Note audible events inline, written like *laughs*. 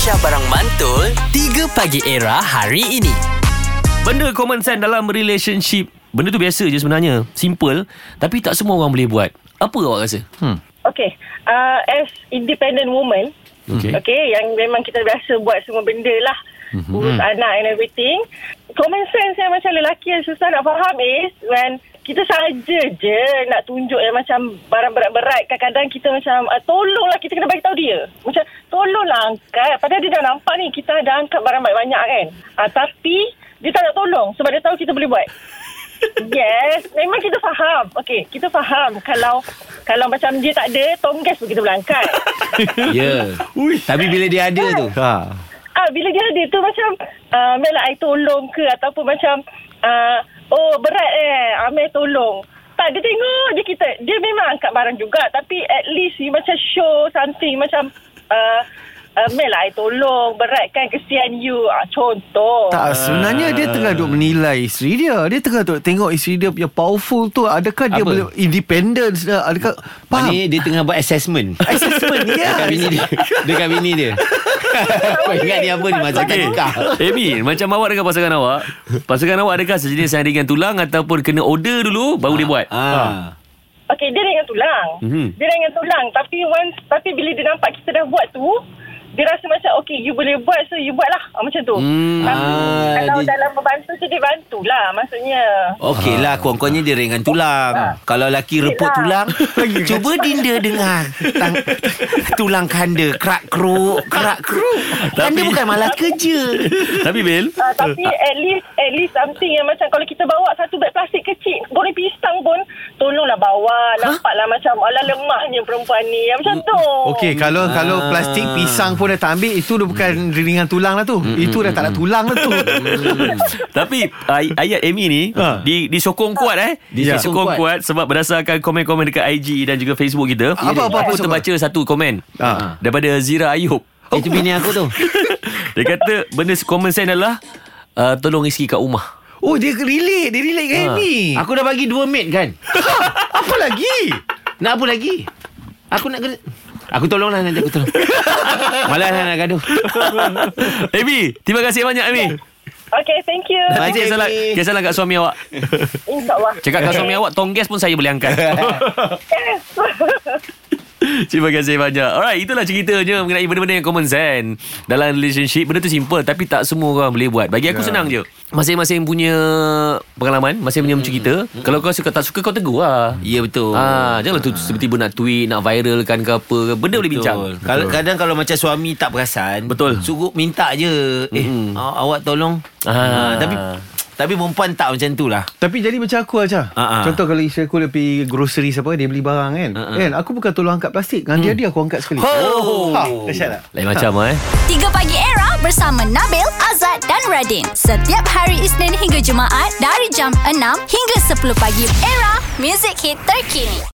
Aisyah Barang Mantul 3 Pagi Era hari ini Benda common sense dalam relationship Benda tu biasa je sebenarnya Simple Tapi tak semua orang boleh buat Apa awak rasa? Hmm. Okay, uh, as independent woman, Okay. okay, yang memang kita biasa buat semua benda lah, mm-hmm. urus anak and everything. Common sense yang macam lelaki yang susah nak faham is when kita saja je nak tunjuk yang macam barang berat-berat. Kadang-kadang kita macam, uh, tolonglah kita kena bagi tahu dia. Macam, tolonglah angkat. Padahal dia dah nampak ni, kita dah angkat barang banyak-banyak kan. Uh, tapi, dia tak nak tolong sebab dia tahu kita boleh buat. *laughs* Yes, memang kita faham. Okey, kita faham kalau kalau macam dia tak ada, tong gas pun kita boleh angkat. *laughs* Ya. Tapi bila dia ada tu. Ha. Ah, bila dia ada tu macam uh, Mel I tolong ke ataupun macam uh, oh berat eh, Amel tolong. Tak, dia tengok je kita. Dia memang angkat barang juga tapi at least he macam show something macam uh, uh, Mel I tolong berat kan kesian you. Ah, contoh. Tak sebenarnya dia tengah duk menilai isteri dia. Dia tengah duk tengok isteri dia punya powerful tu. Adakah dia Apa? boleh independence? Adakah faham? Ni dia tengah buat assessment. Assessment ya. *laughs* Dekat bini dia. Dekat bini dia. *laughs* Kau ingat ni apa ni masa okay. nikah. Amy, macam awak dengan pasangan awak Pasangan awak adakah sejenis yang ringan tulang Ataupun kena order dulu Baru dia buat Ah. Okey, dia ringan tulang. Mhm. Mm-hmm. Dia ringan tulang. Tapi once, tapi bila dia nampak kita dah buat tu, dia rasa macam, okay, you boleh buat, so you buat lah. Ah, macam tu. Hmm. Tapi Ah, kalau dia- dalam membantu tu, dia bantulah. Maksudnya. Okey lah kurang-kurangnya dia ringan tulang. Kalau laki reput tulang, *laughs* cuba dinda dengar tang, tulang kanda kerak keruk, kerak keruk. Kanda bukan malas kerja. Tapi Bil Uh, tapi at least at least something yang macam kalau kita bawa satu beg plastik kecil goreng pisang pun tolonglah bawa nampaklah macam ala lemahnya perempuan ni macam tu Okey, kalau Ah. kalau plastik pisang pun dah tak ambil, itu dah bukan ringan tulang lah tu. Itu dah tak ada tulang lah tu. *laughs* Tapi ay- ayat Amy ni Ha. di disokong kuat eh. Disokong Disokong kuat. kuat. sebab berdasarkan komen-komen dekat IG dan juga Facebook kita. Apa, apa, apa, Aku terbaca satu komen Ha. daripada Zira Ayub. Itu bini aku tu. *laughs* Dia kata benda common sense adalah uh, tolong isteri kat rumah. Oh, dia relate. Dia relate dengan Ha. Amy. Aku dah bagi dua mate kan. *laughs* Apa lagi? Nak apa lagi? Aku nak kena Aku tolonglah nanti aku tolong. *laughs* Malas lah nak gaduh. *laughs* Amy, terima kasih banyak Amy. okay thank you Terima kasih, salah, kisah salah kat suami awak. insyaAllah Cakap kat suami awak tong gas pun saya boleh angkat. *laughs* Terima kasih banyak Alright itulah ceritanya Mengenai benda-benda yang common sense Dalam relationship Benda tu simple Tapi tak semua orang boleh buat Bagi aku senang je Masing-masing punya Pengalaman Masing-masing punya cerita Kalau kau suka tak suka Kau tegur lah Ya betul. Ah, janganlah tu tiba-tiba nak tweet, nak viralkan ke apa. Benda boleh bincang. Betul. Kalau kadang kalau macam suami tak perasan, Betul. Suruh minta je. Eh, Mm-mm. aw- awak tolong. Ah. Ah. tapi tapi perempuan tak macam tu lah. Tapi jadi macam aku aja. Ah. Contoh kalau isteri aku dia pergi grocery apa dia beli barang kan. Ah. Kan aku bukan tolong angkat plastik. Dengan dia dia aku angkat sekali. Oh. Ha, dahsyat tak? Lain macam eh. 3 Pagi Era bersama Nabil, Azad dan Radin. Setiap hari Isnin hingga Jumaat dari jam 6 hingga 10 pagi. Era, music hit terkini.